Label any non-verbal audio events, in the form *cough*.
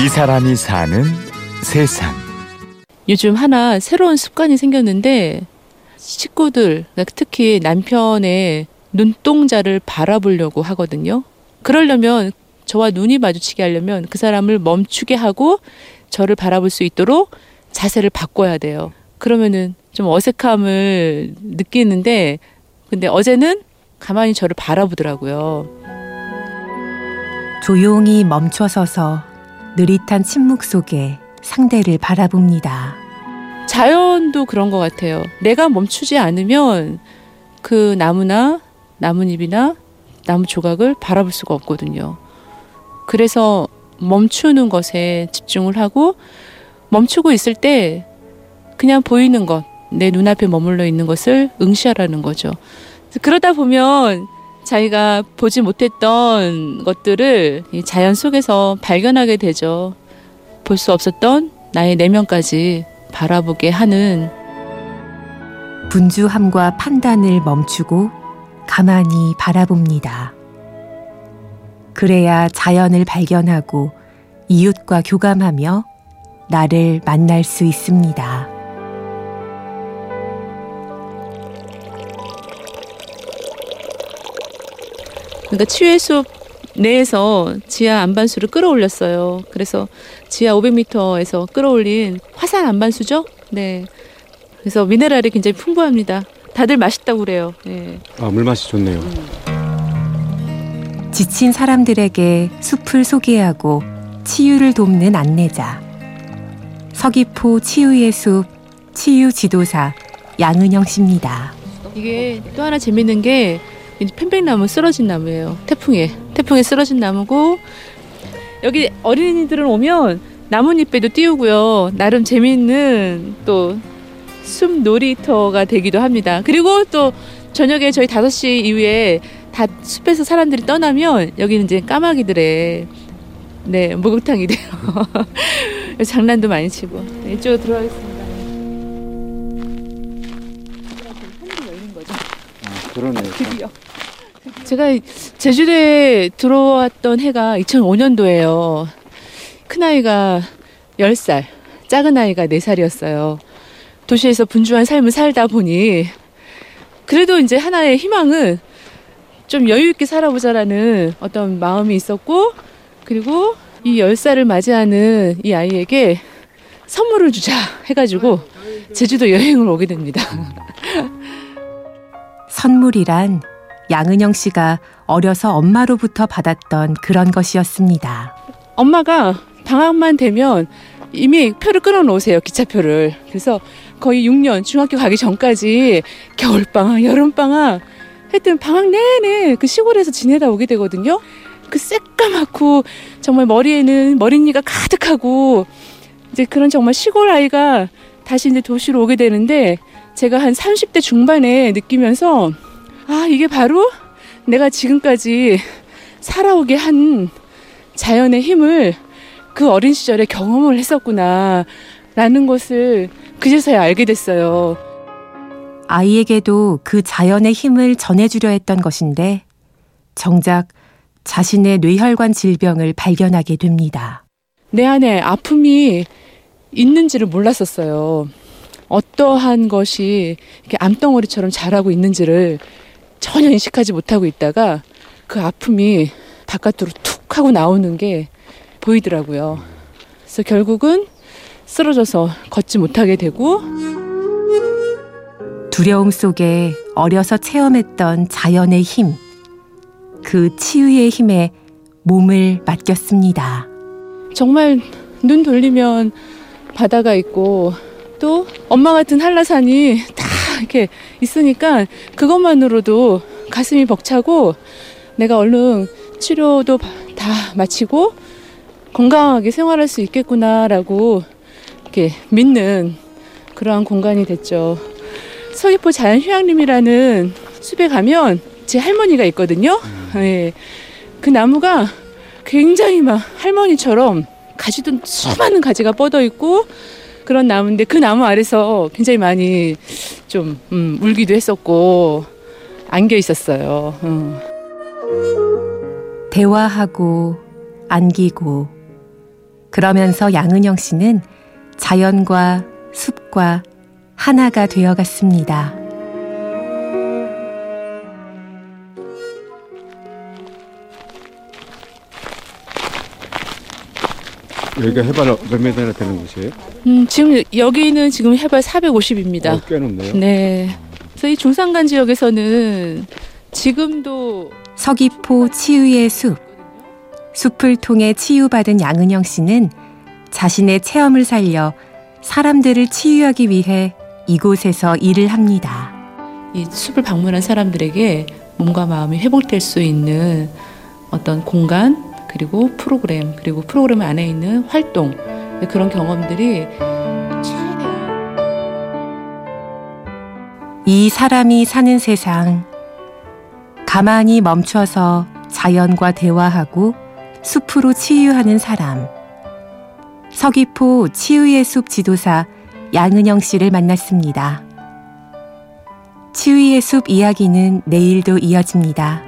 이 사람이 사는 세상. 요즘 하나 새로운 습관이 생겼는데 식구들, 특히 남편의 눈동자를 바라보려고 하거든요. 그러려면 저와 눈이 마주치게 하려면 그 사람을 멈추게 하고 저를 바라볼 수 있도록 자세를 바꿔야 돼요. 그러면은 좀 어색함을 느끼는데 근데 어제는 가만히 저를 바라보더라고요. 조용히 멈춰서서 느릿한 침묵 속에 상대를 바라봅니다. 자연도 그런 것 같아요. 내가 멈추지 않으면 그 나무나 나뭇잎이나 나무 조각을 바라볼 수가 없거든요. 그래서 멈추는 것에 집중을 하고 멈추고 있을 때 그냥 보이는 것, 내 눈앞에 머물러 있는 것을 응시하라는 거죠. 그러다 보면 자기가 보지 못했던 것들을 자연 속에서 발견하게 되죠. 볼 수 없었던 나의 내면까지 바라보게 하는 분주함과 판단을 멈추고 가만히 바라봅니다. 그래야 자연을 발견하고 이웃과 교감하며 나를 만날 수 있습니다. 그러니까 치유의 숲 내에서 지하 안반수를 끌어올렸어요. 그래서 지하 500m에서 끌어올린 화산 안반수죠. 네. 그래서 미네랄이 굉장히 풍부합니다. 다들 맛있다고 그래요. 네. 아, 물맛이 좋네요. 지친 사람들에게 숲을 소개하고 치유를 돕는 안내자. 서귀포 치유의 숲 치유 지도사 양은영 씨입니다. 이게 또 하나 재밌는 게 편백나무 쓰러진 나무예요. 태풍에 태풍에 쓰러진 나무고 여기 어린이들은 오면 나뭇잎에도 띄우고요. 나름 재미있는 또 숲 놀이터가 되기도 합니다. 그리고 또 저녁에 저희 5시 이후에 다 숲에서 사람들이 떠나면 여기는 이제 까마귀들의 네 목욕탕이 돼요. *laughs* 장난도 많이 치고 네, 이쪽으로 들어가겠습니다. 아, 그러네요. 드디어. 제가 제주도에 들어왔던 해가 2005년도예요. 큰아이가 10살, 작은 아이가 4살이었어요. 도시에서 분주한 삶을 살다 보니 그래도 이제 하나의 희망은 좀 여유 있게 살아보자라는 어떤 마음이 있었고 그리고 이 10살을 맞이하는 이 아이에게 선물을 주자 해가지고 제주도 여행을 오게 됩니다. 선물이란 양은영 씨가 어려서 엄마로부터 받았던 그런 것이었습니다. 엄마가 방학만 되면 이미 표를 끊어 놓으세요. 기차표를. 그래서 거의 6년 중학교 가기 전까지 겨울방학, 여름방학 하여튼 방학 내내 그 시골에서 지내다 오게 되거든요. 그 새까맣고 정말 머리에는 머리니가 가득하고 이제 그런 정말 시골 아이가 다시 이제 도시로 오게 되는데 제가 한 30대 중반에 느끼면서 아, 이게 바로 내가 지금까지 살아오게 한 자연의 힘을 그 어린 시절에 경험을 했었구나. 라는 것을 그제서야 알게 됐어요. 아이에게도 그 자연의 힘을 전해주려 했던 것인데, 정작 자신의 뇌혈관 질병을 발견하게 됩니다. 내 안에 아픔이 있는지를 몰랐었어요. 어떠한 것이 이렇게 암덩어리처럼 자라고 있는지를 전혀 인식하지 못하고 있다가 그 아픔이 바깥으로 툭 하고 나오는 게 보이더라고요. 그래서 결국은 쓰러져서 걷지 못하게 되고 두려움 속에 어려서 체험했던 자연의 힘, 그 치유의 힘에 몸을 맡겼습니다. 정말 눈 돌리면 바다가 있고 또 엄마 같은 한라산이 다 이렇게 있으니까 그것만으로도 가슴이 벅차고 내가 얼른 치료도 다 마치고 건강하게 생활할 수 있겠구나라고 이렇게 믿는 그러한 공간이 됐죠. 서귀포 자연휴양림이라는 숲에 가면 제 할머니가 있거든요. 네. 그 나무가 굉장히 막 할머니처럼 가지도 수많은 가지가 뻗어 있고 그런 나무인데 그 나무 아래서 굉장히 많이 좀 음, 울기도 했었고 안겨 있었어요. 음. 대화하고 안기고 그러면서 양은영 씨는 자연과 숲과 하나가 되어 갔습니다. 여기가 해발 몇 메다나 되는 곳이에요? 음, 지금 여기는 지금 해발 450입니다. 어, 꽤 높네요. 네. 그래서 이 중산간 지역에서는 지금도 서귀포 치유의 숲. 숲을 통해 치유받은 양은영 씨는 자신의 체험을 살려 사람들을 치유하기 위해 이곳에서 일을 합니다. 이 숲을 방문한 사람들에게 몸과 마음이 회복될 수 있는 어떤 공간 그리고 프로그램 그리고 프로그램 안에 있는 활동 그런 경험들이 이 사람이 사는 세상. 가만히 멈춰서 자연과 대화하고 숲으로 치유하는 사람. 서귀포 치유의 숲 지도사 양은영 씨를 만났습니다. 치유의 숲 이야기는 내일도 이어집니다.